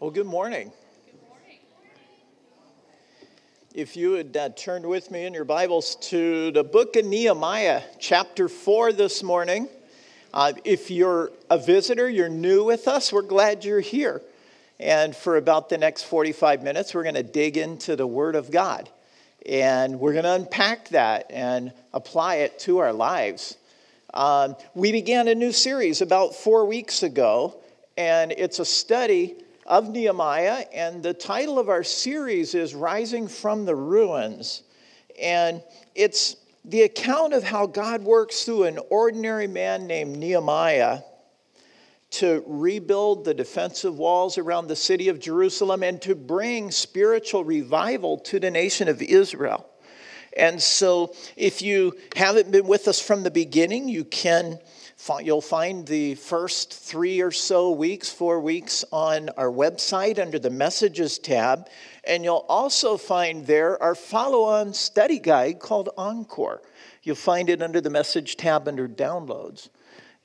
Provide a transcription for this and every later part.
Well, good morning. Good morning. If you would uh, turn with me in your Bibles to the book of Nehemiah, chapter 4 this morning. Uh, if you're a visitor, you're new with us, we're glad you're here. And for about the next 45 minutes, we're going to dig into the Word of God. And we're going to unpack that and apply it to our lives. Um, we began a new series about four weeks ago, and it's a study of Nehemiah, and the title of our series is Rising from the Ruins. And it's the account of how God works through an ordinary man named Nehemiah to rebuild the defensive walls around the city of Jerusalem and to bring spiritual revival to the nation of Israel. And so, if you haven't been with us from the beginning, you can You'll find the first three or so weeks, four weeks on our website under the Messages tab. And you'll also find there our follow on study guide called Encore. You'll find it under the Message tab under Downloads.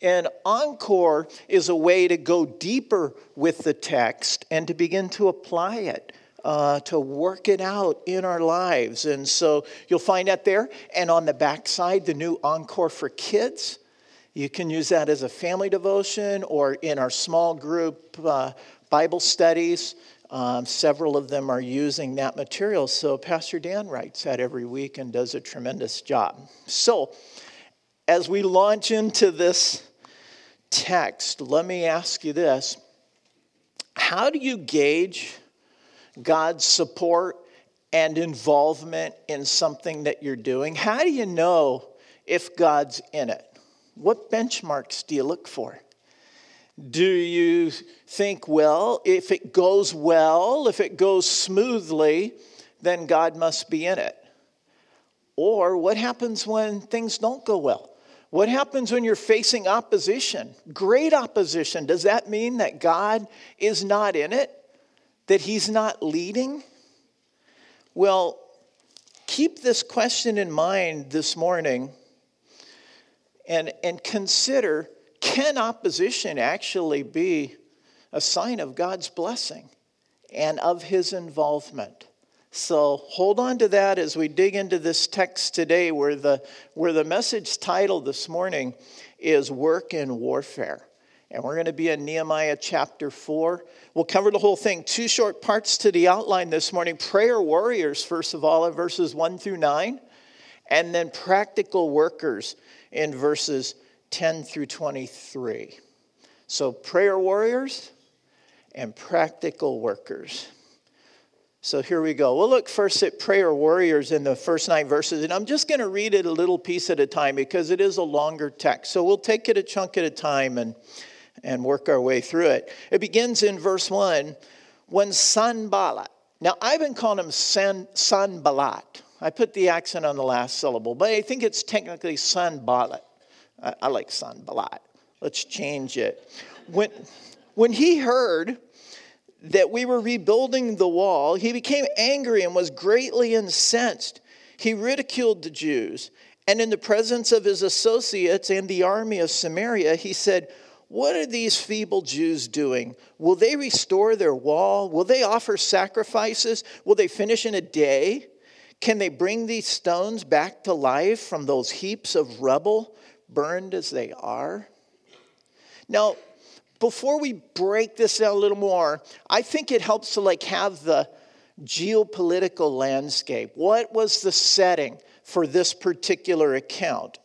And Encore is a way to go deeper with the text and to begin to apply it. Uh, to work it out in our lives. And so you'll find that there. And on the back side, the new Encore for Kids. You can use that as a family devotion or in our small group uh, Bible studies. Um, several of them are using that material. So Pastor Dan writes that every week and does a tremendous job. So, as we launch into this text, let me ask you this How do you gauge God's support and involvement in something that you're doing? How do you know if God's in it? What benchmarks do you look for? Do you think, well, if it goes well, if it goes smoothly, then God must be in it? Or what happens when things don't go well? What happens when you're facing opposition? Great opposition. Does that mean that God is not in it? That He's not leading? Well, keep this question in mind this morning and, and consider can opposition actually be a sign of God's blessing and of his involvement? So hold on to that as we dig into this text today, where the, where the message title this morning is Work in Warfare. And we're going to be in Nehemiah chapter 4. We'll cover the whole thing. Two short parts to the outline this morning prayer warriors, first of all, in verses 1 through 9, and then practical workers in verses 10 through 23. So, prayer warriors and practical workers. So here we go. We'll look first at prayer warriors in the first nine verses, and I'm just going to read it a little piece at a time because it is a longer text. So we'll take it a chunk at a time and, and work our way through it. It begins in verse 1 when Sanballat, now I've been calling him San, Sanballat I put the accent on the last syllable, but I think it's technically Sanballat. I, I like Sanballat. Let's change it. When, when he heard that we were rebuilding the wall, he became angry and was greatly incensed. He ridiculed the Jews. And in the presence of his associates and the army of Samaria, he said, What are these feeble Jews doing? Will they restore their wall? Will they offer sacrifices? Will they finish in a day? Can they bring these stones back to life from those heaps of rubble, burned as they are? Now, before we break this down a little more, I think it helps to like have the geopolitical landscape. What was the setting for this particular account?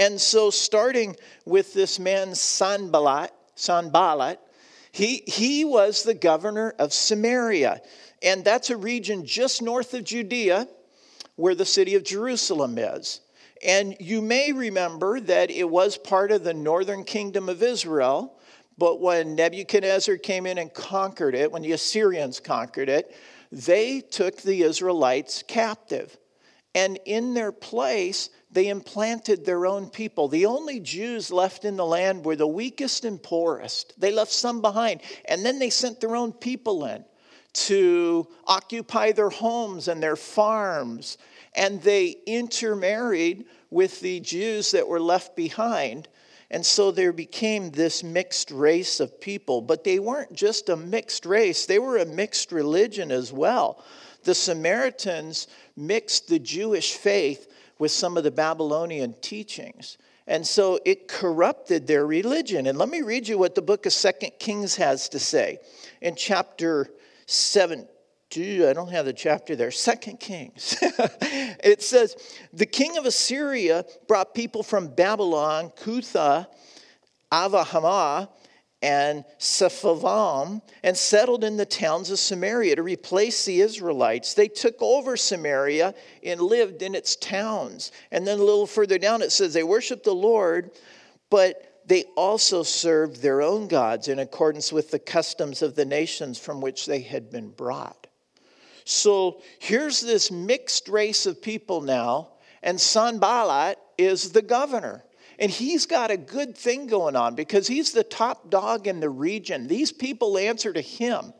And so, starting with this man Sanballat, Sanballat, he, he was the governor of Samaria. And that's a region just north of Judea where the city of Jerusalem is. And you may remember that it was part of the northern kingdom of Israel, but when Nebuchadnezzar came in and conquered it, when the Assyrians conquered it, they took the Israelites captive. And in their place, they implanted their own people. The only Jews left in the land were the weakest and poorest. They left some behind. And then they sent their own people in to occupy their homes and their farms, and they intermarried with the Jews that were left behind. And so there became this mixed race of people, but they weren't just a mixed race, they were a mixed religion as well. The Samaritans mixed the Jewish faith with some of the Babylonian teachings. And so it corrupted their religion. And let me read you what the book of Second Kings has to say. In chapter 7, 2, I don't have the chapter there. Second Kings. it says, The king of Assyria brought people from Babylon, Cutha, Avva Hamath, and Sepharvaim and settled in the towns of Samaria to replace the Israelites. They took over Samaria and lived in its towns. And then a little further down it says they worshiped the Lord, but they also served their own gods in accordance with the customs of the nations from which they had been brought. So here's this mixed race of people now, and Sanballat is the governor. And he's got a good thing going on because he's the top dog in the region. These people answer to him.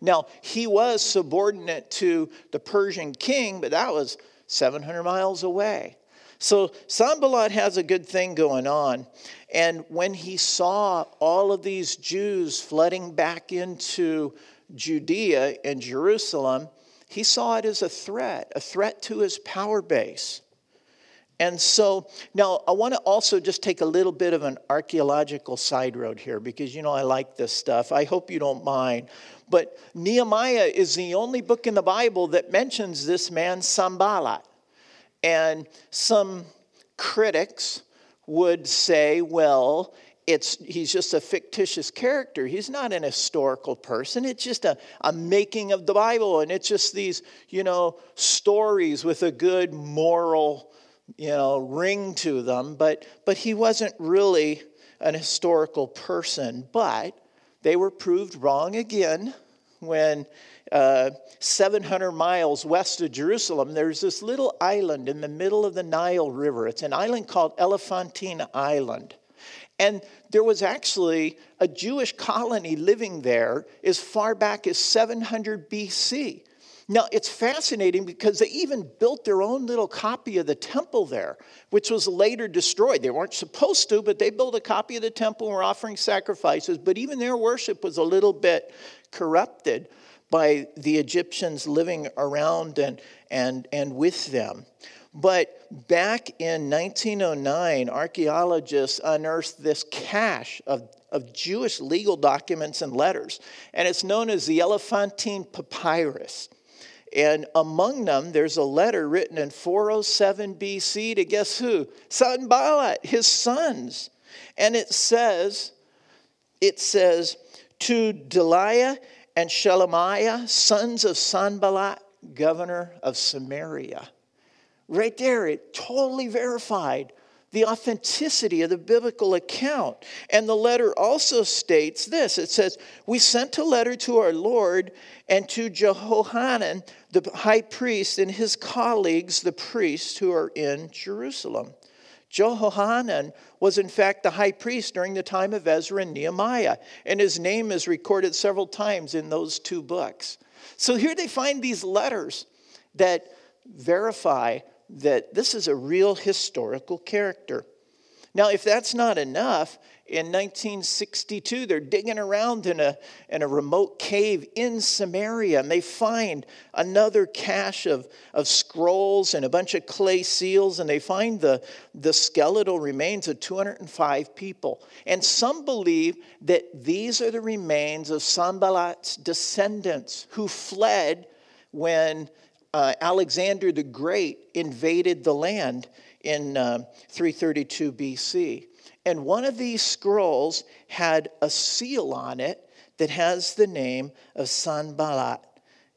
Now, he was subordinate to the Persian king, but that was 700 miles away. So Sanballat has a good thing going on. And when he saw all of these Jews flooding back into Judea and Jerusalem, he saw it as a threat, a threat to his power base. And so now I want to also just take a little bit of an archaeological side road here because you know I like this stuff. I hope you don't mind. But Nehemiah is the only book in the Bible that mentions this man Sanballat. And some critics would say, well, it's, he's just a fictitious character. He's not an historical person. It's just a, a making of the Bible. And it's just these, you know, stories with a good moral you know, ring to them, but, but he wasn't really an historical person. But they were proved wrong again when uh, 700 miles west of Jerusalem, there's this little island in the middle of the Nile River. It's an island called Elephantine Island. And there was actually a Jewish colony living there as far back as 700 BC. Now, it's fascinating because they even built their own little copy of the temple there, which was later destroyed. They weren't supposed to, but they built a copy of the temple and were offering sacrifices. But even their worship was a little bit corrupted by the Egyptians living around and, and, and with them. But back in 1909, archaeologists unearthed this cache of, of Jewish legal documents and letters, and it's known as the Elephantine Papyrus. And among them, there's a letter written in 407 BC to guess who? Sanballat, his sons. And it says, it says, to Delaiah and Shelemiah, sons of Sanballat, governor of Samaria. Right there, it totally verified the authenticity of the biblical account. And the letter also states this it says, We sent a letter to our Lord and to Jehohanan, the high priest, and his colleagues, the priests who are in Jerusalem. Jehohanan was, in fact, the high priest during the time of Ezra and Nehemiah, and his name is recorded several times in those two books. So here they find these letters that verify that this is a real historical character. Now, if that's not enough, in 1962, they're digging around in a, in a remote cave in Samaria, and they find another cache of, of scrolls and a bunch of clay seals, and they find the, the skeletal remains of 205 people. And some believe that these are the remains of Sanballat's descendants who fled when uh, Alexander the Great invaded the land in uh, 332 BC. And one of these scrolls had a seal on it that has the name of Sanballat.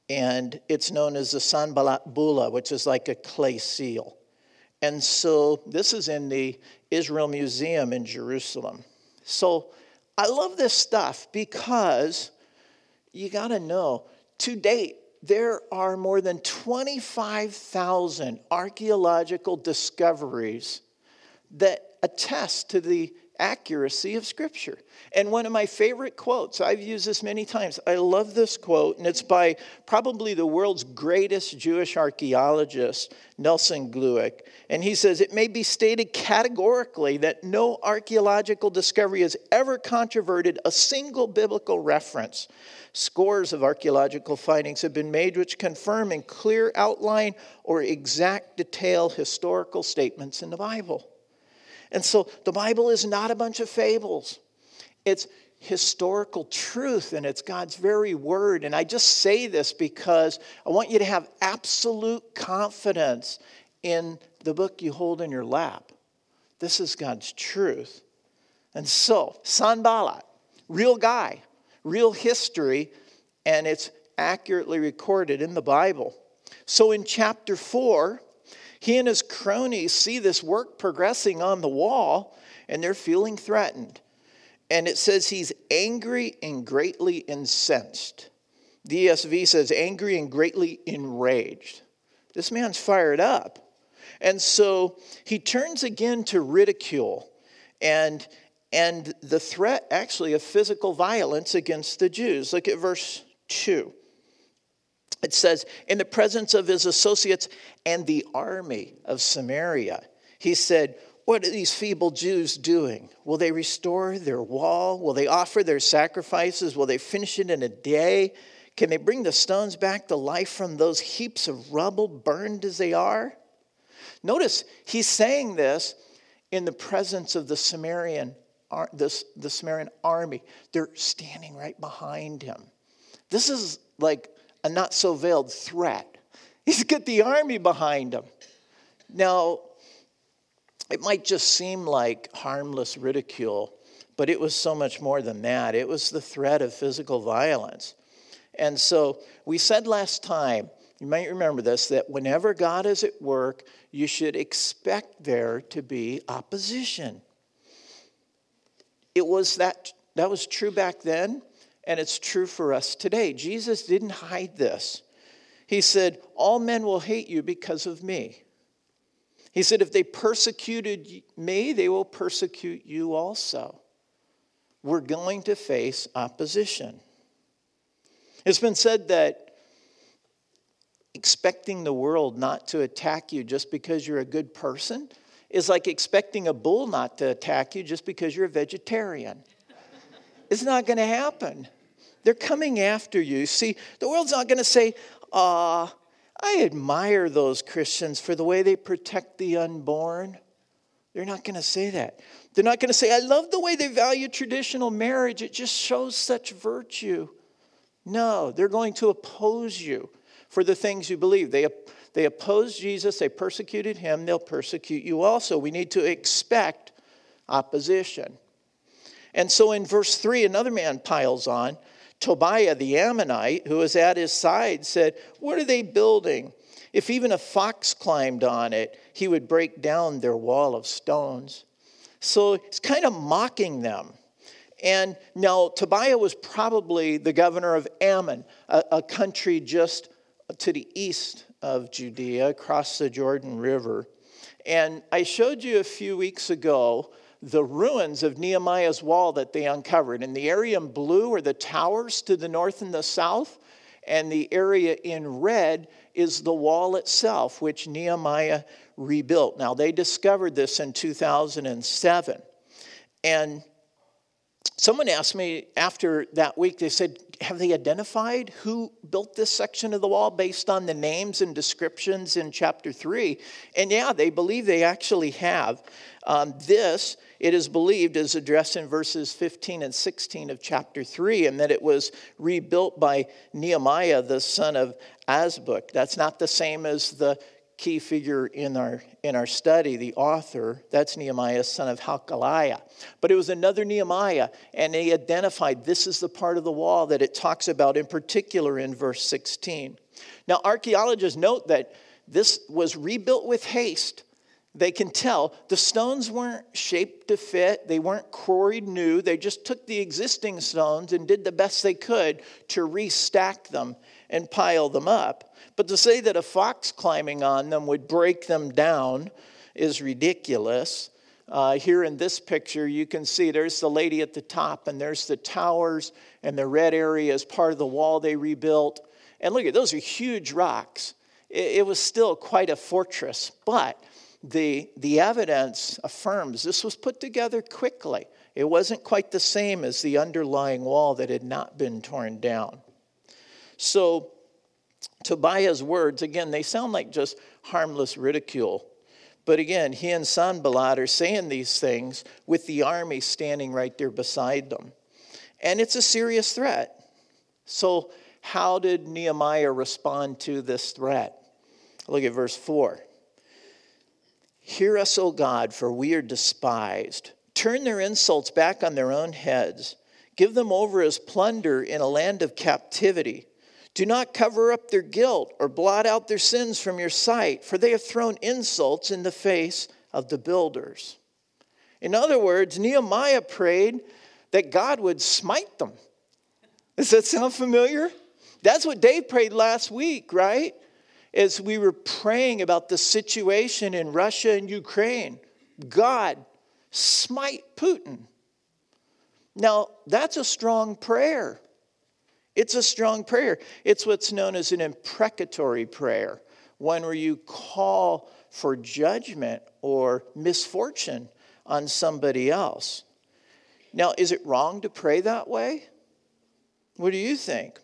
And it's known as the Sanballat Bulla, which is like a clay seal. And so this is in the Israel Museum in Jerusalem. So I love this stuff because you got to know to date, there are more than 25,000 archaeological discoveries that attest to the accuracy of Scripture. And one of my favorite quotes, I've used this many times. I love this quote, and it's by probably the world's greatest Jewish archaeologist, Nelson Glueck. And he says, It may be stated categorically that no archaeological discovery has ever controverted a single biblical reference. Scores of archaeological findings have been made which confirm in clear outline or exact detail historical statements in the Bible. And so the Bible is not a bunch of fables, it's historical truth and it's God's very word. And I just say this because I want you to have absolute confidence in the book you hold in your lap. This is God's truth. And so, Sanballat, real guy, real history, and it's accurately recorded in the Bible. So in chapter 4, he and his cronies see this work progressing on the wall and they're feeling threatened. And it says he's angry and greatly incensed. The ESV says angry and greatly enraged. This man's fired up. And so he turns again to ridicule and, and the threat actually of physical violence against the Jews. Look at verse 2 it says, in the presence of his associates and the army of Samaria, he said, What are these feeble Jews doing? Will they restore their wall? Will they offer their sacrifices? Will they finish it in a day? Can they bring the stones back to life from those heaps of rubble, burned as they are? Notice he's saying this in the presence of the Samaritan, the, army. They're standing right behind him. This is like a not so veiled threat. He's got the army behind him. Now, it might just seem like harmless ridicule, but it was so much more than that. It was the threat of physical violence. And so we said last time, you might remember this, that whenever God is at work, you should expect there to be opposition. It was that that was true back then and it's true for us today. Jesus didn't hide this. He said, All men will hate you because of me. He said, If they persecuted me, they will persecute you also. We're going to face opposition. It's been said that expecting the world not to attack you just because you're a good person is like expecting a bull not to attack you just because you're a vegetarian. It's not going to happen. They're coming after you. See, the world's not going to say, ah, I admire those Christians for the way they protect the unborn. They're not going to say that. They're not going to say, I love the way they value traditional marriage. It just shows such virtue. No, they're going to oppose you for the things you believe. They, they opposed Jesus, they persecuted him, they'll persecute you also. We need to expect opposition. And so in verse 3, another man piles on Tobiah the Ammonite, who was at his side, said, What are they building? If even a fox climbed on it, he would break down their wall of stones. So he's kind of mocking them. And now, Tobiah was probably the governor of Ammon, a, a country just to the east of Judea, across the Jordan River. And I showed you a few weeks ago the ruins of Nehemiah's wall that they uncovered. And the area in blue are the towers to the north and the south, and the area in red is the wall itself, which Nehemiah rebuilt. Now, they discovered this in 2007. And someone asked me after that week, they said, Have they identified who built this section of the wall based on the names and descriptions in chapter 3? And yeah, they believe they actually have. Um, this it is believed, is addressed in verses 15 and 16 of chapter 3, and that it was rebuilt by Nehemiah, the son of Azbuk. That's not the same as the key figure in our, in our study, the author. That's Nehemiah, son of Hakaliah. But it was another Nehemiah, and he identified this is the part of the wall that it talks about, in particular in verse 16. Now, archaeologists note that this was rebuilt with haste they can tell the stones weren't shaped to fit, they weren't quarried new. They just took the existing stones and did the best they could to restack them and pile them up. But to say that a fox climbing on them would break them down is ridiculous. Uh, here in this picture, you can see there's the lady at the top, and there's the towers, and the red area is part of the wall they rebuilt. And look at those are huge rocks. It, it was still quite a fortress, but the, the evidence affirms this was put together quickly. It wasn't quite the same as the underlying wall that had not been torn down. So, Tobiah's words, again, they sound like just harmless ridicule. But again, he and Sanballat are saying these things with the army standing right there beside them. And it's a serious threat. So, how did Nehemiah respond to this threat? Look at verse 4. Hear us, O God, for we are despised. Turn their insults back on their own heads. Give them over as plunder in a land of captivity. Do not cover up their guilt or blot out their sins from your sight, for they have thrown insults in the face of the builders. In other words, Nehemiah prayed that God would smite them. Does that sound familiar? That's what Dave prayed last week, right? As we were praying about the situation in Russia and Ukraine. God, smite Putin. Now, that's a strong prayer. It's a strong prayer. It's what's known as an imprecatory prayer, one where you call for judgment or misfortune on somebody else. Now, is it wrong to pray that way? What do you think?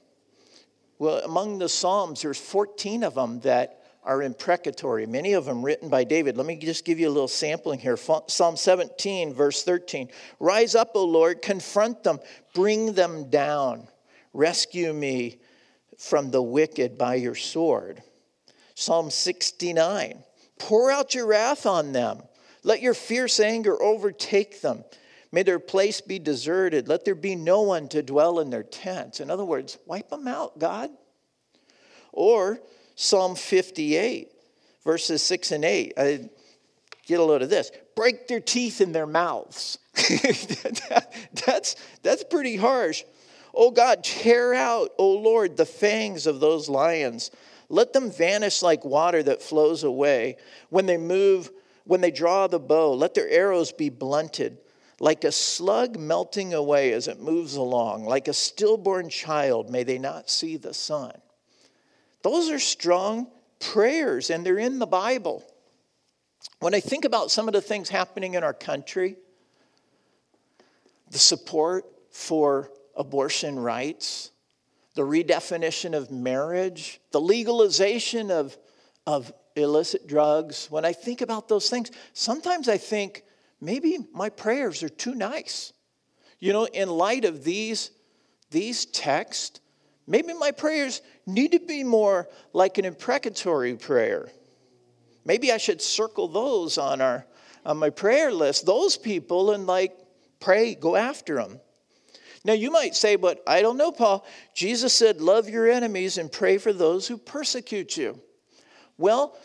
Well, among the Psalms, there's 14 of them that are imprecatory, many of them written by David. Let me just give you a little sampling here. Psalm 17, verse 13 Rise up, O Lord, confront them, bring them down, rescue me from the wicked by your sword. Psalm 69 Pour out your wrath on them, let your fierce anger overtake them. May their place be deserted. Let there be no one to dwell in their tents. In other words, wipe them out, God. Or Psalm 58, verses 6 and 8. I get a load of this. Break their teeth in their mouths. that, that's, that's pretty harsh. Oh God, tear out, oh Lord, the fangs of those lions. Let them vanish like water that flows away. When they move, when they draw the bow, let their arrows be blunted. Like a slug melting away as it moves along, like a stillborn child, may they not see the sun. Those are strong prayers, and they're in the Bible. When I think about some of the things happening in our country, the support for abortion rights, the redefinition of marriage, the legalization of, of illicit drugs, when I think about those things, sometimes I think maybe my prayers are too nice. You know, in light of these, these texts, Maybe my prayers need to be more like an imprecatory prayer. Maybe I should circle those on our on my prayer list, those people, and like pray, go after them. Now you might say, but I don't know, Paul. Jesus said, Love your enemies and pray for those who persecute you. Well,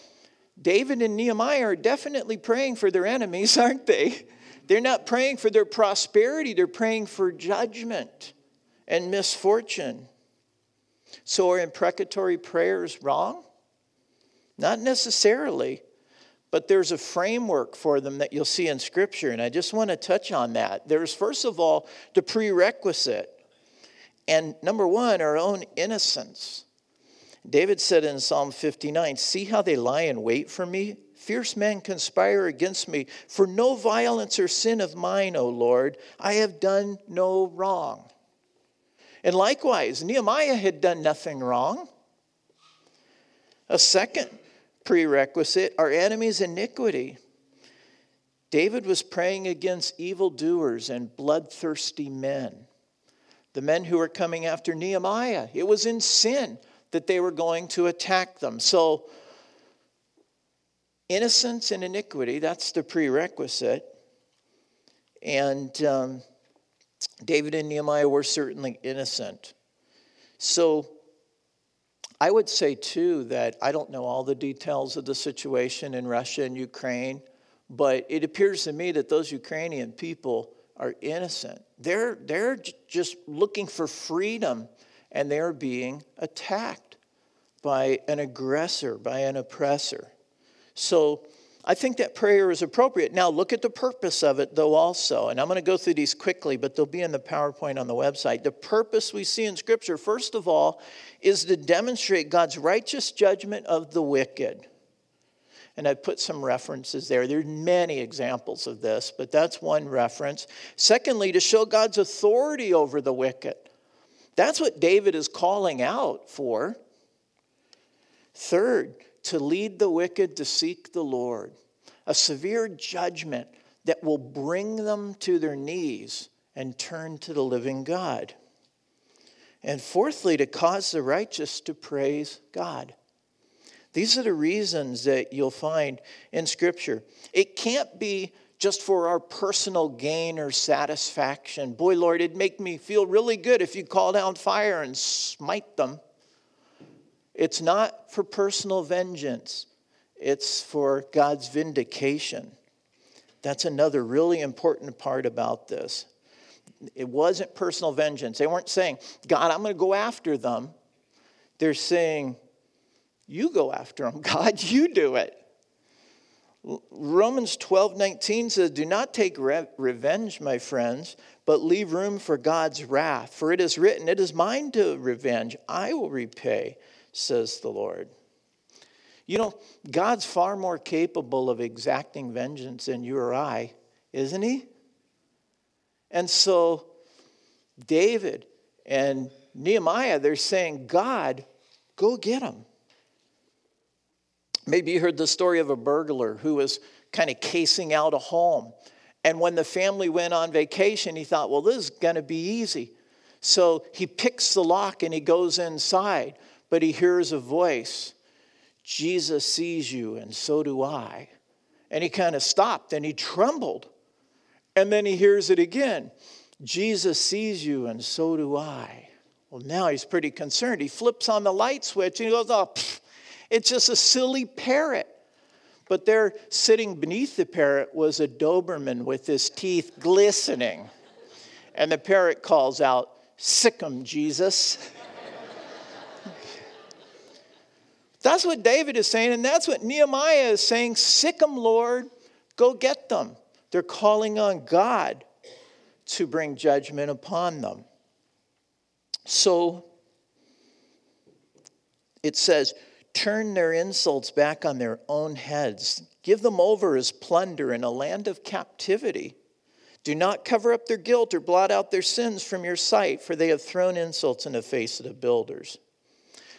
David and Nehemiah are definitely praying for their enemies, aren't they? They're not praying for their prosperity, they're praying for judgment and misfortune. So are imprecatory prayers wrong? Not necessarily, but there's a framework for them that you'll see in Scripture, and I just want to touch on that. There's, first of all, the prerequisite. And number one, our own innocence. David said in Psalm 59 See how they lie in wait for me? Fierce men conspire against me. For no violence or sin of mine, O Lord, I have done no wrong. And likewise, Nehemiah had done nothing wrong. A second prerequisite our enemy's iniquity. David was praying against evildoers and bloodthirsty men, the men who were coming after Nehemiah. It was in sin that they were going to attack them. So, innocence and iniquity, that's the prerequisite. And um, David and Nehemiah were certainly innocent. So I would say, too, that I don't know all the details of the situation in Russia and Ukraine, but it appears to me that those Ukrainian people are innocent. They're, they're just looking for freedom and they're being attacked by an aggressor, by an oppressor. So I think that prayer is appropriate. Now, look at the purpose of it, though, also. And I'm going to go through these quickly, but they'll be in the PowerPoint on the website. The purpose we see in Scripture, first of all, is to demonstrate God's righteous judgment of the wicked. And I put some references there. There's many examples of this, but that's one reference. Secondly, to show God's authority over the wicked. That's what David is calling out for. Third, to lead the wicked to seek the Lord, a severe judgment that will bring them to their knees and turn to the living God. And fourthly, to cause the righteous to praise God. These are the reasons that you'll find in Scripture. It can't be just for our personal gain or satisfaction. Boy, Lord, it'd make me feel really good if you call down fire and smite them. It's not for personal vengeance, it's for God's vindication. That's another really important part about this. It wasn't personal vengeance. They weren't saying, God, I'm going to go after them. They're saying, You go after them. God, you do it. Romans 12 19 says, Do not take re- revenge, my friends, but leave room for God's wrath. For it is written, It is mine to revenge, I will repay says the Lord. You know, God's far more capable of exacting vengeance than you or I, isn't he? And so, David and Nehemiah, they're saying, God, go get him. Maybe you heard the story of a burglar who was kind of casing out a home. And when the family went on vacation, he thought, well, this is going to be easy. So he picks the lock and he goes inside but he hears a voice Jesus sees you, and so do I. And he kind of stopped and he trembled. And then he hears it again Jesus sees you, and so do I. Well, now he's pretty concerned. He flips on the light switch and he goes, Oh, pff, it's just a silly parrot. But there, sitting beneath the parrot, was a Doberman with his teeth glistening. And the parrot calls out, Sick 'em, Jesus. That's what David is saying, and that's what Nehemiah is saying. Sick them, Lord. Go get them. They're calling on God to bring judgment upon them. So it says, turn their insults back on their own heads. Give them over as plunder in a land of captivity. Do not cover up their guilt or blot out their sins from your sight, for they have thrown insults in the face of the builders.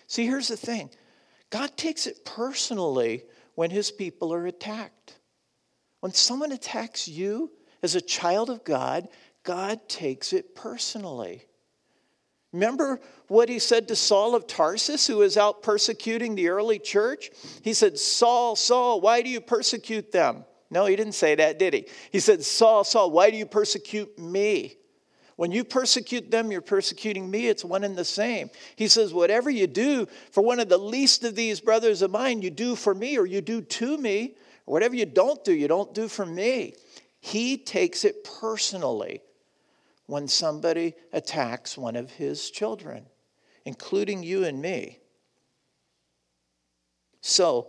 See, here's the thing God takes it personally when his people are attacked. When someone attacks you as a child of God, God takes it personally. Remember what he said to Saul of Tarsus, who was out persecuting the early church? He said, Saul, Saul, why do you persecute them? No, he didn't say that, did he? He said, Saul, Saul, why do you persecute me? When you persecute them, you're persecuting me. It's one and the same. He says, Whatever you do for one of the least of these brothers of mine, you do for me or you do to me. Whatever you don't do, you don't do for me. He takes it personally when somebody attacks one of his children, including you and me. So,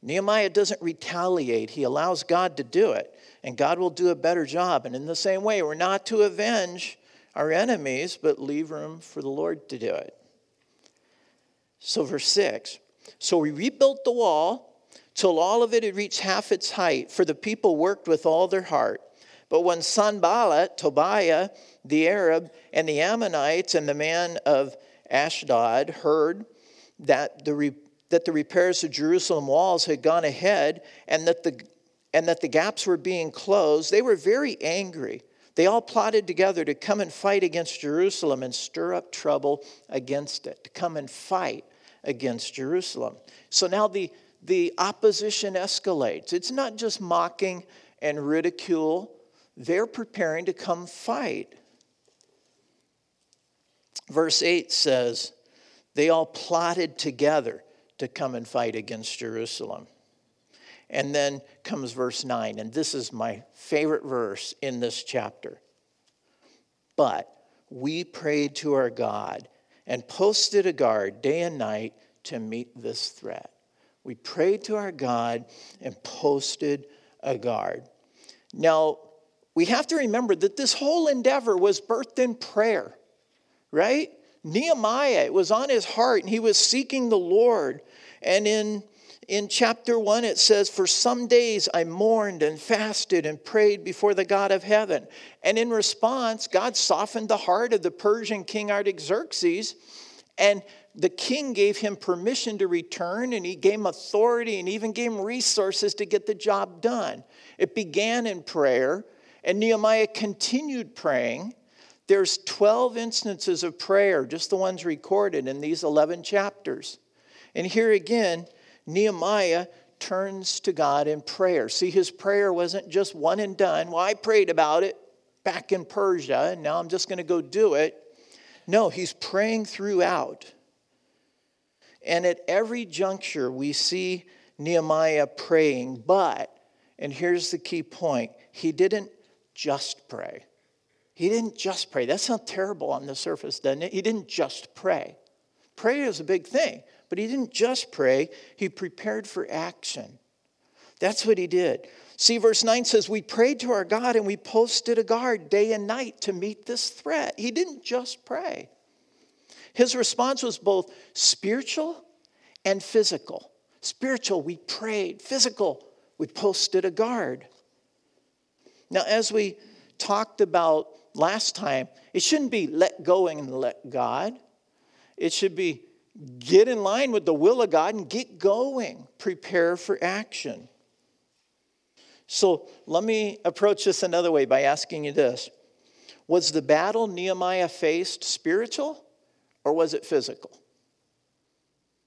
Nehemiah doesn't retaliate, he allows God to do it, and God will do a better job. And in the same way, we're not to avenge our enemies, but leave room for the Lord to do it. So, verse 6 So we rebuilt the wall till all of it had reached half its height, for the people worked with all their heart. But when Sanballat, Tobiah, the Arab, and the Ammonites, and the man of Ashdod heard that the, re- that the repairs of Jerusalem walls had gone ahead and that, the, and that the gaps were being closed, they were very angry. They all plotted together to come and fight against Jerusalem and stir up trouble against it, to come and fight against Jerusalem. So now the, the opposition escalates. It's not just mocking and ridicule, they're preparing to come fight. Verse 8 says, They all plotted together to come and fight against Jerusalem. And then comes verse 9, and this is my favorite verse in this chapter. But we prayed to our God and posted a guard day and night to meet this threat. we prayed to our God and posted a guard. Now, we have to remember that this whole endeavor was birthed in prayer, right? Nehemiah, it was on his heart, and he was seeking the Lord. And in, in chapter 1, it says, For some days I mourned and fasted and prayed before the God of heaven. And in response, God softened the heart of the Persian king Artaxerxes, and the king gave him permission to return, and he gave him authority and even gave him resources to get the job done. It began in prayer, and Nehemiah continued praying. There's 12 instances of prayer, just the ones recorded in these 11 chapters. And here again, Nehemiah turns to God in prayer. See, his prayer wasn't just one and done. Well, I prayed about it back in Persia, and now I'm just going to go do it. No, he's praying throughout. And at every juncture, we see Nehemiah praying, but, and here's the key point, he didn't just pray. He didn't just pray. That sounds terrible on the surface, doesn't it? He didn't just pray. Prayer is a big thing, but he didn't just pray, he prepared for action. That's what he did. See, verse 9 says, We prayed to our God and we posted a guard day and night to meet this threat. He didn't just pray. His response was both spiritual and physical. Spiritual, we prayed. Physical, we posted a guard. Now, as we talked about last time, it shouldn't be let go and let God. It should be get in line with the will of God and get going. Prepare for action. So let me approach this another way by asking you this Was the battle Nehemiah faced spiritual or was it physical?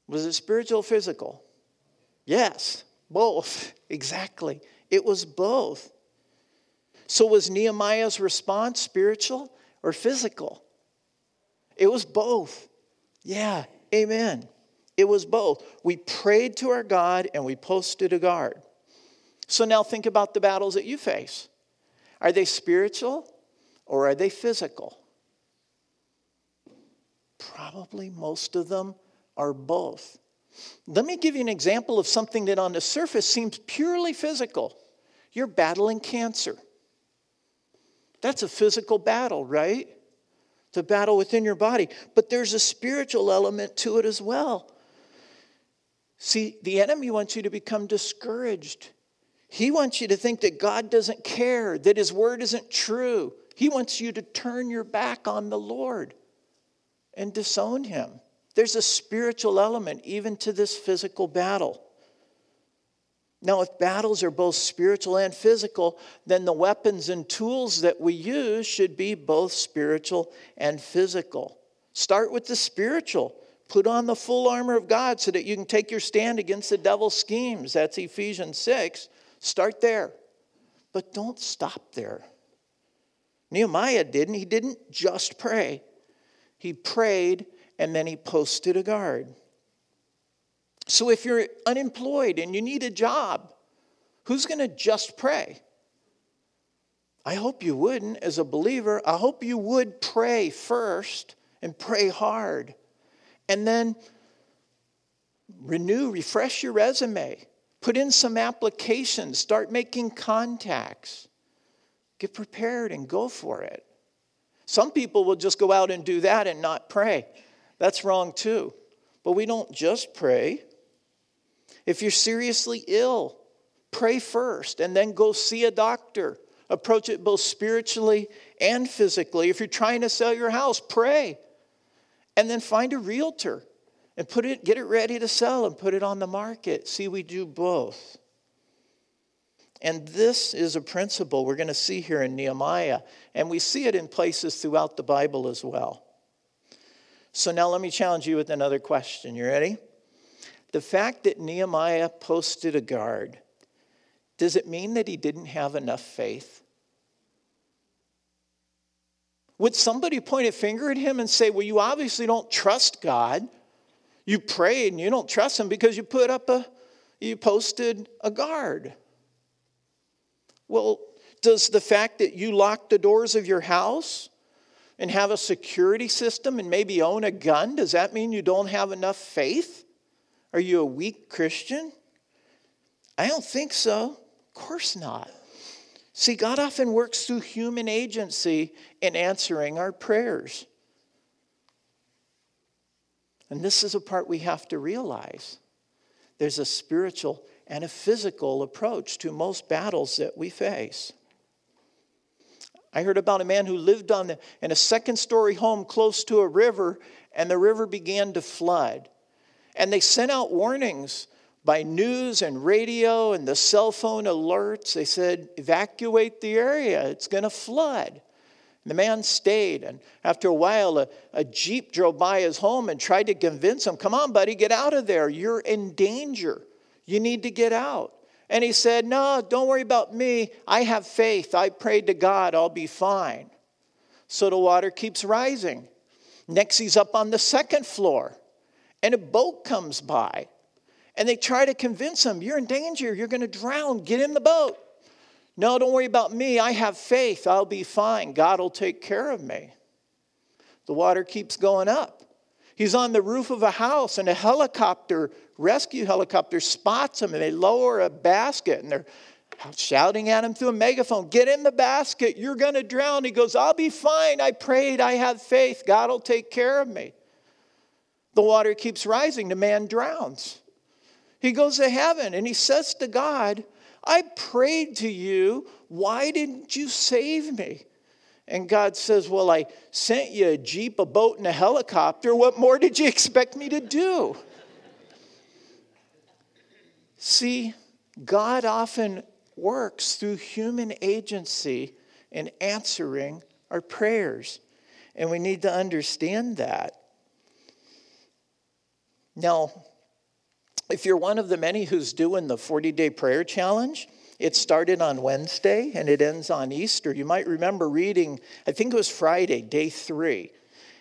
Was it spiritual physical? Yes, both. Exactly. It was both. So, was Nehemiah's response spiritual or physical? It was both. Yeah, amen. It was both. We prayed to our God and we posted a guard. So, now think about the battles that you face. Are they spiritual or are they physical? Probably most of them are both. Let me give you an example of something that on the surface seems purely physical. You're battling cancer. That's a physical battle, right? A battle within your body. But there's a spiritual element to it as well. See, the enemy wants you to become discouraged. He wants you to think that God doesn't care, that his word isn't true. He wants you to turn your back on the Lord and disown him. There's a spiritual element even to this physical battle. Now, if battles are both spiritual and physical, then the weapons and tools that we use should be both spiritual and physical. Start with the spiritual. Put on the full armor of God so that you can take your stand against the devil's schemes. That's Ephesians 6. Start there. But don't stop there. Nehemiah didn't. He didn't just pray, he prayed and then he posted a guard. So if you're unemployed and you need a job, who's going to just pray? I hope you wouldn't as a believer. I hope you would pray first and pray hard. And then renew, refresh your resume, put in some applications, start making contacts. Get prepared and go for it. Some people will just go out and do that and not pray. That's wrong too. But we don't just pray, if you're seriously ill, pray first and then go see a doctor. Approach it both spiritually and physically. If you're trying to sell your house, pray. And then find a realtor and put it, get it ready to sell and put it on the market. See, we do both. And this is a principle we're going to see here in Nehemiah, and we see it in places throughout the Bible as well. So now let me challenge you with another question. You ready? The fact that Nehemiah posted a guard, does it mean that he didn't have enough faith? Would somebody point a finger at him and say, Well, you obviously don't trust God. You prayed and you don't trust him because you put up a, you posted a guard. Well, does the fact that you lock the doors of your house and have a security system and maybe own a gun, does that mean you don't have enough faith? Are you a weak Christian? I don't think so. Of course not. See, God often works through human agency in answering our prayers. And this is a part we have to realize. There's a spiritual and a physical approach to most battles that we face. I heard about a man who lived on the, in a second story home close to a river, and the river began to flood. And they sent out warnings by news and radio and the cell phone alerts. They said, evacuate the area, it's going to flood. And the man stayed, and after a while, a, a Jeep drove by his home and tried to convince him, Come on, buddy, get out of there. You're in danger. You need to get out. And he said, No, don't worry about me. I have faith. I prayed to God. I'll be fine. So the water keeps rising. Next, he's up on the second floor, and a boat comes by. And they try to convince him, You're in danger. You're going to drown. Get in the boat. No, don't worry about me. I have faith. I'll be fine. God will take care of me. The water keeps going up. He's on the roof of a house, and a helicopter, rescue helicopter, spots him, and they lower a basket, and they're shouting at him through a megaphone Get in the basket. You're going to drown. He goes, I'll be fine. I prayed. I have faith. God will take care of me. The water keeps rising. The man drowns. He goes to heaven and he says to God, I prayed to you. Why didn't you save me? And God says, Well, I sent you a Jeep, a boat, and a helicopter. What more did you expect me to do? See, God often works through human agency in answering our prayers. And we need to understand that. Now, if you're one of the many who's doing the 40 day prayer challenge, it started on Wednesday and it ends on Easter. You might remember reading, I think it was Friday, day three.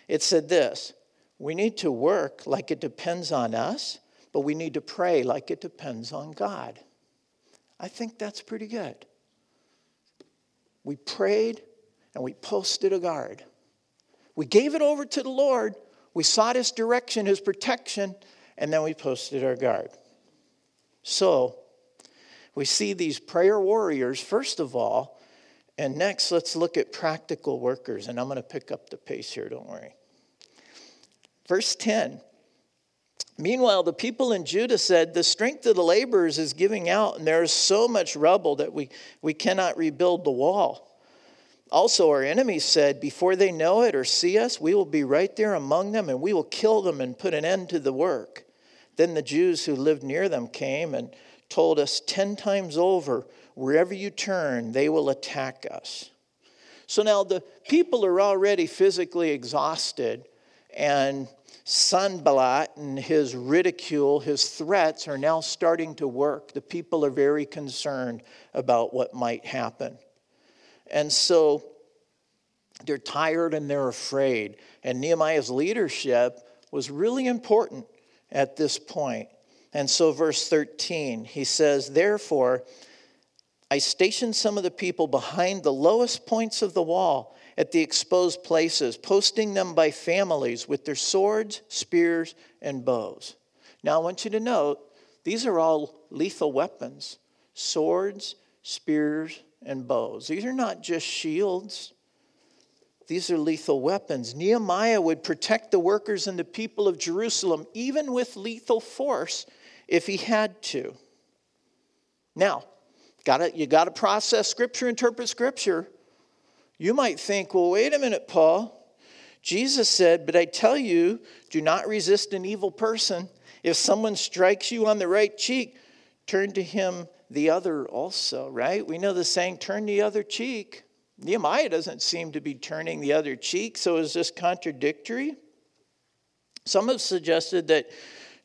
It said this We need to work like it depends on us, but we need to pray like it depends on God. I think that's pretty good. We prayed and we posted a guard. We gave it over to the Lord. We sought His direction, His protection, and then we posted our guard. So, we see these prayer warriors, first of all, and next let's look at practical workers. And I'm going to pick up the pace here, don't worry. Verse 10 Meanwhile, the people in Judah said, The strength of the laborers is giving out, and there is so much rubble that we, we cannot rebuild the wall. Also, our enemies said, Before they know it or see us, we will be right there among them, and we will kill them and put an end to the work. Then the Jews who lived near them came and told us ten times over, Wherever you turn, they will attack us. So now the people are already physically exhausted, and Sanballat and his ridicule, his threats are now starting to work. The people are very concerned about what might happen. And so they're tired and they're afraid. And Nehemiah's leadership was really important at this point. And so, verse 13, he says, Therefore, I stationed some of the people behind the lowest points of the wall at the exposed places, posting them by families with their swords, spears, and bows. Now, I want you to note these are all lethal weapons swords, spears, and bows. These are not just shields, these are lethal weapons. Nehemiah would protect the workers and the people of Jerusalem, even with lethal force, if he had to. Now, gotta, you got to process Scripture, interpret Scripture. You might think, well, wait a minute, Paul. Jesus said, But I tell you, do not resist an evil person. If someone strikes you on the right cheek, turn to him the other also, right? We know the saying, turn the other cheek. Nehemiah doesn't seem to be turning the other cheek, so is this contradictory? Some have suggested that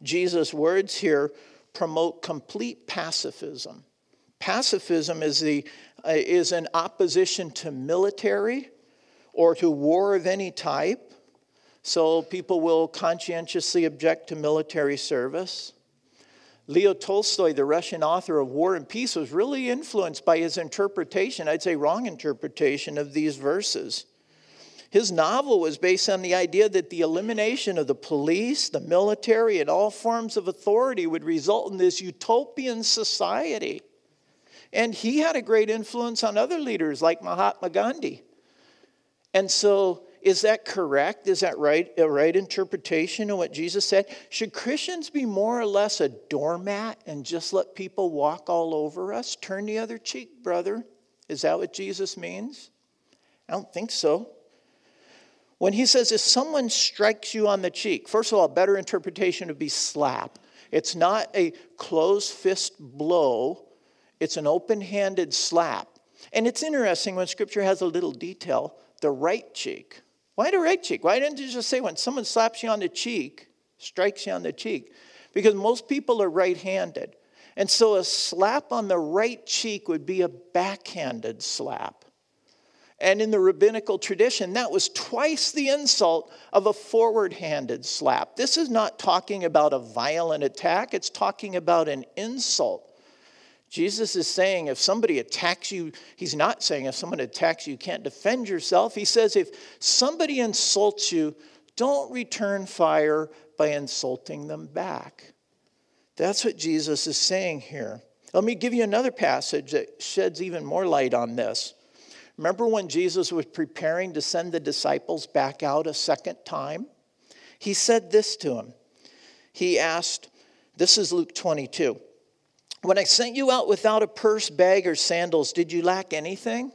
Jesus' words here promote complete pacifism. Pacifism is, the, uh, is an opposition to military or to war of any type. So people will conscientiously object to military service. Leo Tolstoy, the Russian author of War and Peace, was really influenced by his interpretation, I'd say wrong interpretation, of these verses. His novel was based on the idea that the elimination of the police, the military, and all forms of authority would result in this utopian society. And he had a great influence on other leaders like Mahatma Gandhi. And so, is that correct? Is that right? A right interpretation of what Jesus said? Should Christians be more or less a doormat and just let people walk all over us? Turn the other cheek, brother. Is that what Jesus means? I don't think so. When he says, if someone strikes you on the cheek, first of all, a better interpretation would be slap. It's not a closed fist blow, it's an open handed slap. And it's interesting when scripture has a little detail the right cheek. Why the right cheek? Why didn't you just say when someone slaps you on the cheek, strikes you on the cheek? Because most people are right handed. And so a slap on the right cheek would be a backhanded slap. And in the rabbinical tradition, that was twice the insult of a forward handed slap. This is not talking about a violent attack, it's talking about an insult. Jesus is saying if somebody attacks you, he's not saying if someone attacks you, you can't defend yourself. He says if somebody insults you, don't return fire by insulting them back. That's what Jesus is saying here. Let me give you another passage that sheds even more light on this. Remember when Jesus was preparing to send the disciples back out a second time? He said this to them. He asked, this is Luke 22. When I sent you out without a purse, bag, or sandals, did you lack anything?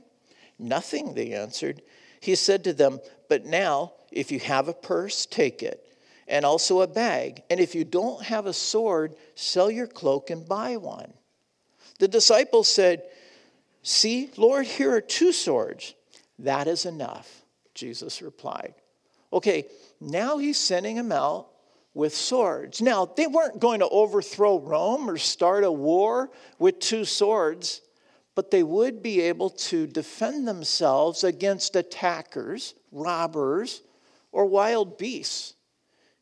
Nothing, they answered. He said to them, But now, if you have a purse, take it, and also a bag. And if you don't have a sword, sell your cloak and buy one. The disciples said, See, Lord, here are two swords. That is enough, Jesus replied. Okay, now he's sending them out with swords. Now, they weren't going to overthrow Rome or start a war with two swords, but they would be able to defend themselves against attackers, robbers, or wild beasts.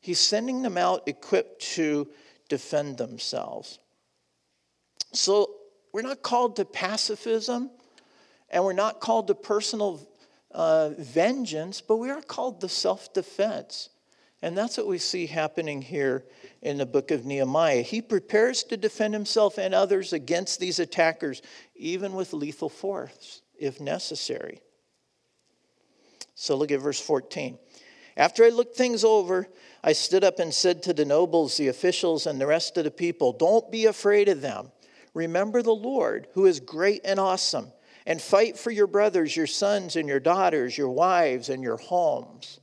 He's sending them out equipped to defend themselves. So, we're not called to pacifism and we're not called to personal uh, vengeance, but we are called to self defense. And that's what we see happening here in the book of Nehemiah. He prepares to defend himself and others against these attackers, even with lethal force, if necessary. So look at verse 14. After I looked things over, I stood up and said to the nobles, the officials, and the rest of the people, Don't be afraid of them. Remember the Lord, who is great and awesome, and fight for your brothers, your sons, and your daughters, your wives, and your homes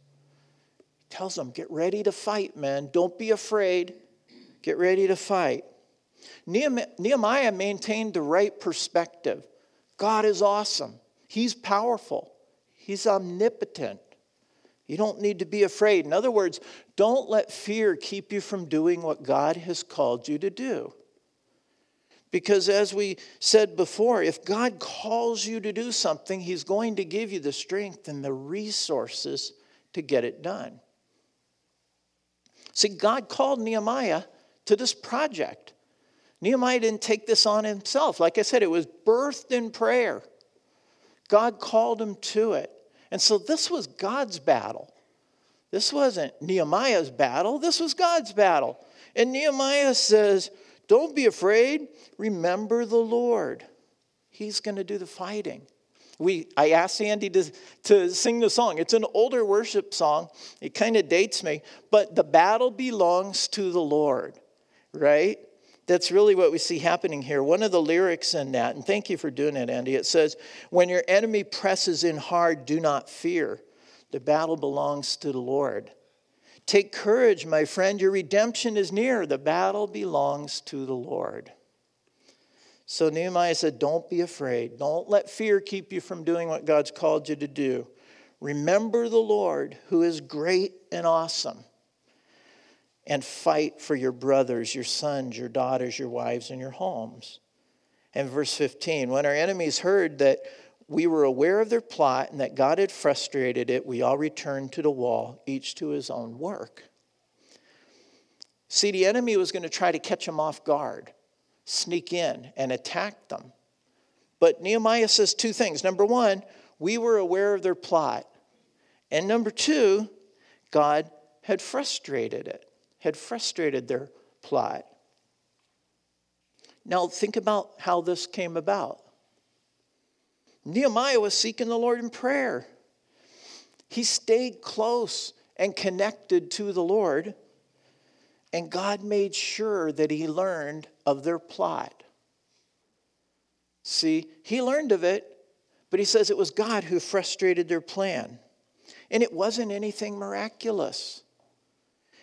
tells them, Get ready to fight, men. Don't be afraid. Get ready to fight. Nehemiah maintained the right perspective. God is awesome, He's powerful, He's omnipotent. You don't need to be afraid. In other words, don't let fear keep you from doing what God has called you to do. Because as we said before, if God calls you to do something, He's going to give you the strength and the resources to get it done. See, God called Nehemiah to this project. Nehemiah didn't take this on himself. Like I said, it was birthed in prayer. God called him to it. And so this was God's battle. This wasn't Nehemiah's battle, this was God's battle. And Nehemiah says, Don't be afraid, remember the Lord. He's going to do the fighting. We, I asked Andy to, to sing the song. It's an older worship song. It kind of dates me, but the battle belongs to the Lord, right? That's really what we see happening here. One of the lyrics in that, and thank you for doing it, Andy, it says, When your enemy presses in hard, do not fear. The battle belongs to the Lord. Take courage, my friend, your redemption is near. The battle belongs to the Lord. So Nehemiah said, Don't be afraid. Don't let fear keep you from doing what God's called you to do. Remember the Lord, who is great and awesome, and fight for your brothers, your sons, your daughters, your wives, and your homes. And verse 15 When our enemies heard that we were aware of their plot and that God had frustrated it, we all returned to the wall, each to his own work. See, the enemy was going to try to catch them off guard sneak in and attack them. But Nehemiah says two things. Number one, we were aware of their plot, And number two, God had frustrated it, had frustrated their plot. Now, think about how this came about. Nehemiah was seeking the Lord in prayer. He stayed close and connected to the Lord, and God made sure that he learned of their plot. See, he learned of it, but he says it was God who frustrated their plan. And it wasn't anything miraculous.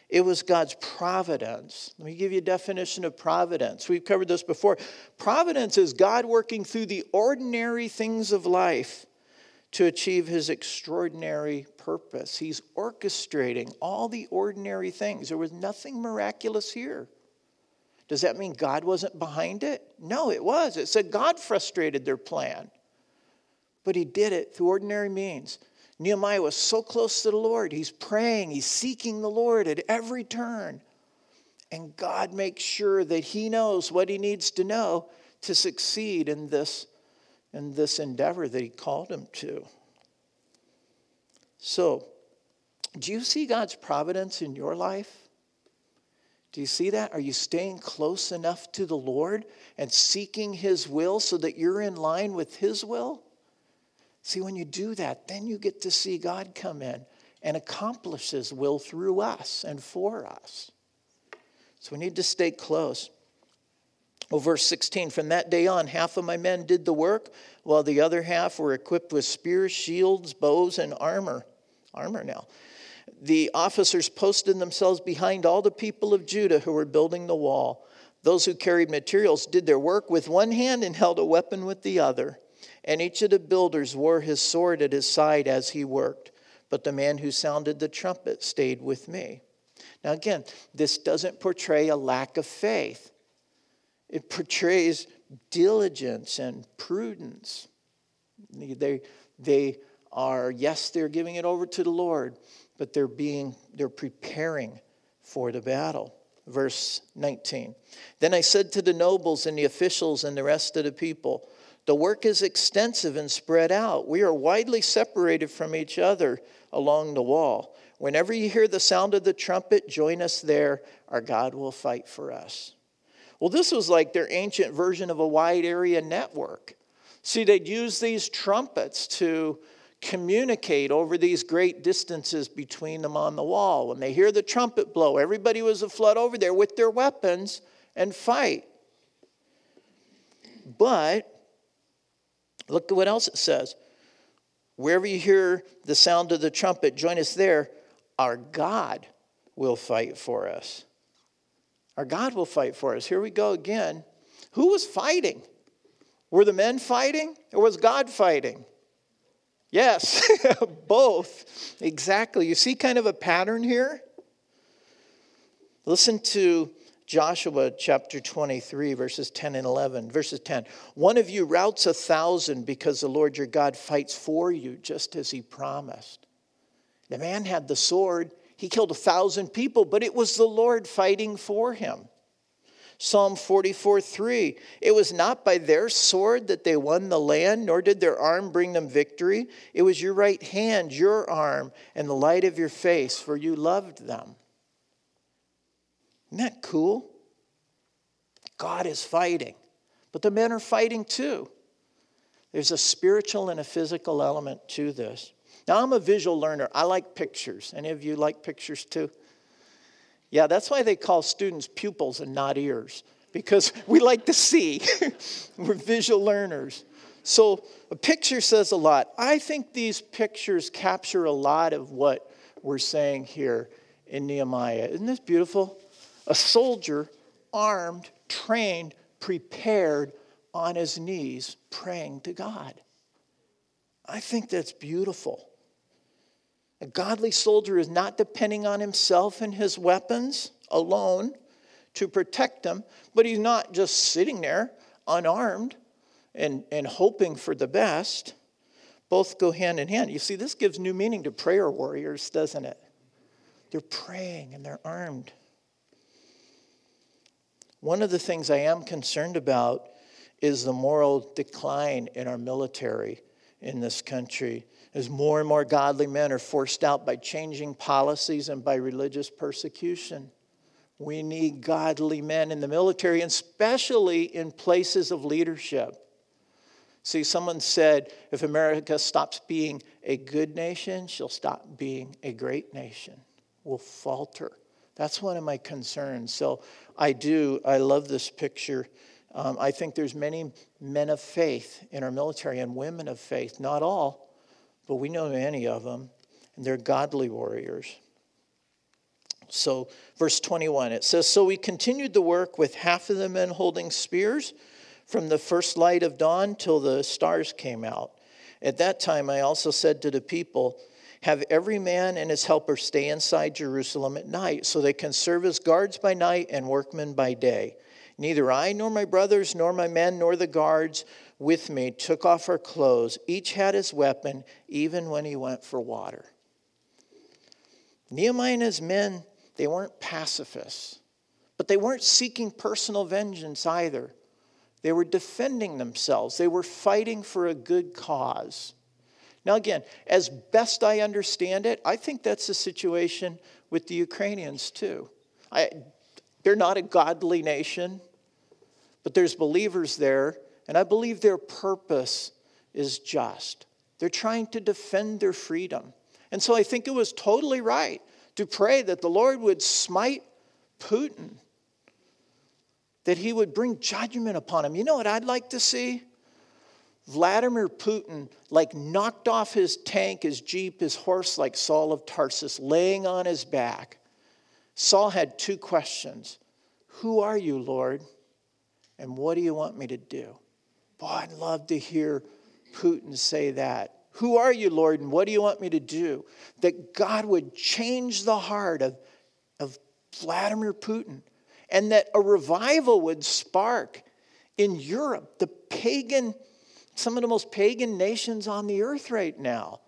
It was God's providence. Let me give you a definition of providence. We've covered this before. Providence is God working through the ordinary things of life to achieve his extraordinary purpose. He's orchestrating all the ordinary things. There was nothing miraculous here. Does that mean God wasn't behind it? No, it was. It said God frustrated their plan, but he did it through ordinary means. Nehemiah was so close to the Lord. He's praying, he's seeking the Lord at every turn. And God makes sure that he knows what he needs to know to succeed in this, in this endeavor that he called him to. So, do you see God's providence in your life? Do you see that? Are you staying close enough to the Lord and seeking His will so that you're in line with His will? See, when you do that, then you get to see God come in and accomplish His will through us and for us. So we need to stay close. Well, verse 16 From that day on, half of my men did the work, while the other half were equipped with spears, shields, bows, and armor. Armor now. The officers posted themselves behind all the people of Judah who were building the wall. Those who carried materials did their work with one hand and held a weapon with the other and each of the builders wore his sword at his side as he worked. But the man who sounded the trumpet stayed with me. Now, again, this doesn't portray a lack of faith, it portrays diligence and prudence. They, they are, yes, they're giving it over to the Lord, but they're being, they're preparing for the battle. Verse 19. Then I said to the nobles and the officials and the rest of the people, the work is extensive and spread out. We are widely separated from each other along the wall. Whenever you hear the sound of the trumpet, join us there. Our God will fight for us. Well, this was like their ancient version of a wide area network. See, they'd use these trumpets to communicate over these great distances between them on the wall. When they hear the trumpet blow, everybody was a flood over there with their weapons and fight. But Look at what else it says. Wherever you hear the sound of the trumpet, join us there. Our God will fight for us. Our God will fight for us. Here we go again. Who was fighting? Were the men fighting or was God fighting? Yes, both. Exactly. You see kind of a pattern here? Listen to Joshua chapter 23, verses 10 and 11. Verses 10 One of you routs a thousand because the Lord your God fights for you, just as he promised. The man had the sword, he killed a thousand people, but it was the Lord fighting for him. Psalm 44 3 It was not by their sword that they won the land, nor did their arm bring them victory. It was your right hand, your arm, and the light of your face, for you loved them. Isn't that cool? God is fighting, but the men are fighting too. There's a spiritual and a physical element to this. Now, I'm a visual learner. I like pictures. Any of you like pictures too? Yeah, that's why they call students pupils and not ears, because we like to see. We're visual learners. So, a picture says a lot. I think these pictures capture a lot of what we're saying here in Nehemiah. Isn't this beautiful? a soldier, armed, trained, prepared, on his knees, praying to God. I think that's beautiful. A godly soldier is not depending on himself and his weapons alone to protect them, but he's not just sitting there unarmed and, and hoping for the best. Both go hand in hand. You see, this gives new meaning to prayer warriors, doesn't it? They're praying and they're armed. One of the things I am concerned about is the moral decline in our military in this country. As more and more godly men are forced out by changing policies and by religious persecution. We need godly men in the military, and especially in places of leadership. See, someone said if America stops being a good nation, she'll stop being a great nation. We'll falter. That's one of my concerns. So I do, I love this picture. Um, I think there's many men of faith in our military and women of faith, not all, but we know many of them, and they're godly warriors. So, verse 21, it says So we continued the work with half of the men holding spears from the first light of dawn till the stars came out. At that time, I also said to the people, Have every man and his helper stay inside Jerusalem at night, so they can serve as guards by night and workmen by day. Neither I, nor my brothers, nor my men, nor the guards with me took off our clothes. Each had his weapon, even when he went for water. Nehemiah and his men, they weren't pacifists, but they weren't seeking personal vengeance either. They were defending themselves, they were fighting for a good cause. Now, again, as best I understand it, I think that's the situation with the Ukrainians too. I, they're not a godly nation, but there's believers there, and I believe their purpose is just. They're trying to defend their freedom. And so I think it was totally right to pray that the Lord would smite Putin that he would bring judgment upon him. You know what I'd like to see? Vladimir Putin, like, knocked off his tank, his jeep, his horse, like Saul of Tarsus, laying on his back. Saul had two questions Who are you, Lord? And what do you want me to do? Boy, I'd love to hear Putin say that. Who are you, Lord, and what do you want me to do? That God would change the heart of, of Vladimir Putin and that a revival would spark in Europe, the pagan, some of the most pagan nations on the earth right now.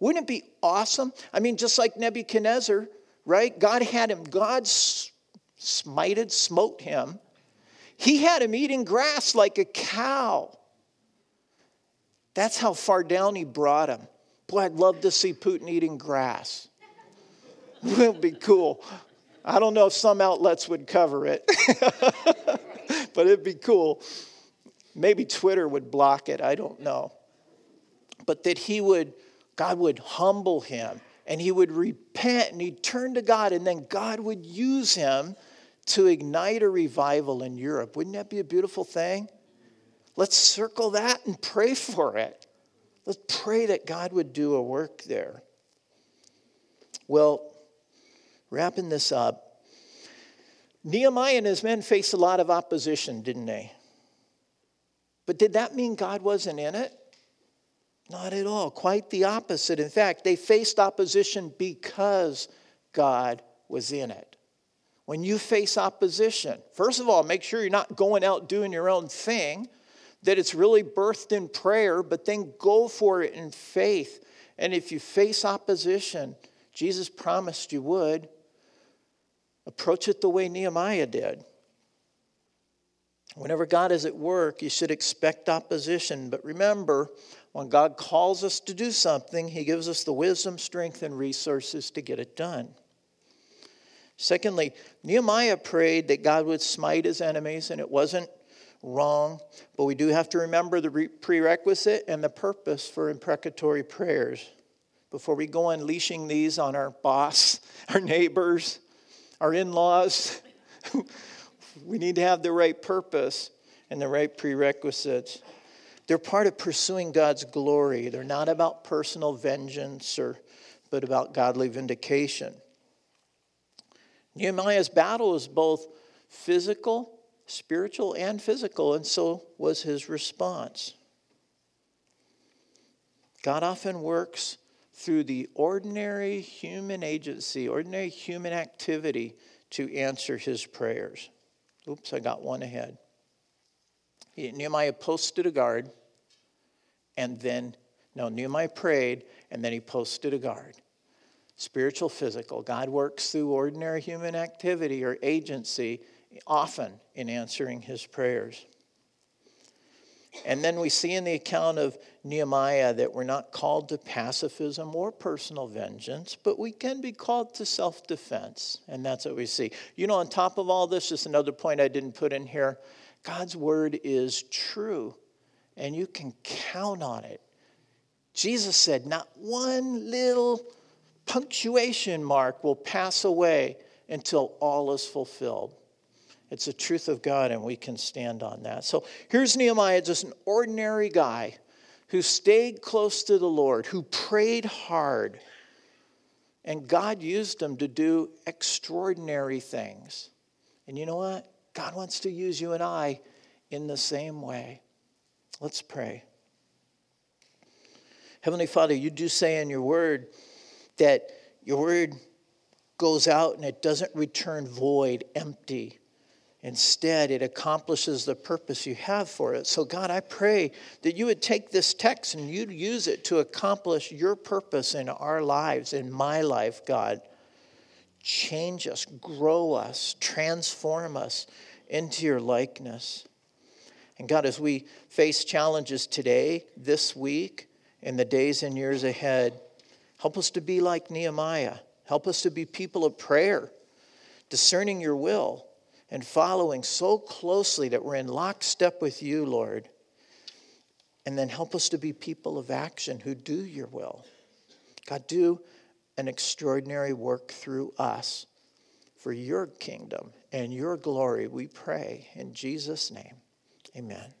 Wouldn't it be awesome? I mean, just like Nebuchadnezzar, right? God had him, God smited, smote him. He had him eating grass like a cow. That's how far down he brought him. Boy, I'd love to see Putin eating grass. it would be cool. I don't know if some outlets would cover it, but it'd be cool. Maybe Twitter would block it, I don't know. But that he would, God would humble him and he would repent and he'd turn to God, and then God would use him to ignite a revival in Europe. Wouldn't that be a beautiful thing? Let's circle that and pray for it. Let's pray that God would do a work there. Well, wrapping this up, Nehemiah and his men faced a lot of opposition, didn't they? But did that mean God wasn't in it? Not at all. Quite the opposite. In fact, they faced opposition because God was in it. When you face opposition, first of all, make sure you're not going out doing your own thing, that it's really birthed in prayer, but then go for it in faith. And if you face opposition, Jesus promised you would, Approach it the way Nehemiah did. Whenever God is at work, you should expect opposition. But remember, when God calls us to do something, He gives us the wisdom, strength, and resources to get it done. Secondly, Nehemiah prayed that God would smite his enemies, and it wasn't wrong, but we do have to remember the prerequisite and the purpose for imprecatory prayers before we go unleashing these on our boss, our neighbors, our in laws. we need to have the right purpose and the right prerequisites. They're part of pursuing God's glory. They're not about personal vengeance or but about godly vindication. Nehemiah's battle was both physical, spiritual, and physical, and so was his response. God often works through the ordinary human agency, ordinary human activity to answer his prayers. Oops, I got one ahead. Nehemiah posted a guard, and then, no, Nehemiah prayed, and then he posted a guard. Spiritual, physical. God works through ordinary human activity or agency often in answering his prayers. And then we see in the account of Nehemiah that we're not called to pacifism or personal vengeance, but we can be called to self defense. And that's what we see. You know, on top of all this, just another point I didn't put in here God's word is true, and you can count on it. Jesus said, not one little punctuation mark will pass away until all is fulfilled. It's the truth of God, and we can stand on that. So here's Nehemiah, just an ordinary guy who stayed close to the Lord, who prayed hard, and God used him to do extraordinary things. And you know what? God wants to use you and I in the same way. Let's pray. Heavenly Father, you do say in your word that your word goes out and it doesn't return void, empty. Instead, it accomplishes the purpose you have for it. So, God, I pray that you would take this text and you'd use it to accomplish your purpose in our lives, in my life, God. Change us, grow us, transform us into your likeness. And God, as we face challenges today, this week, in the days and years ahead, help us to be like Nehemiah. Help us to be people of prayer, discerning your will and following so closely that we're in lockstep with you, Lord. And then help us to be people of action who do your will. God, do an extraordinary work through us for your kingdom and your glory, we pray. In Jesus' name, amen.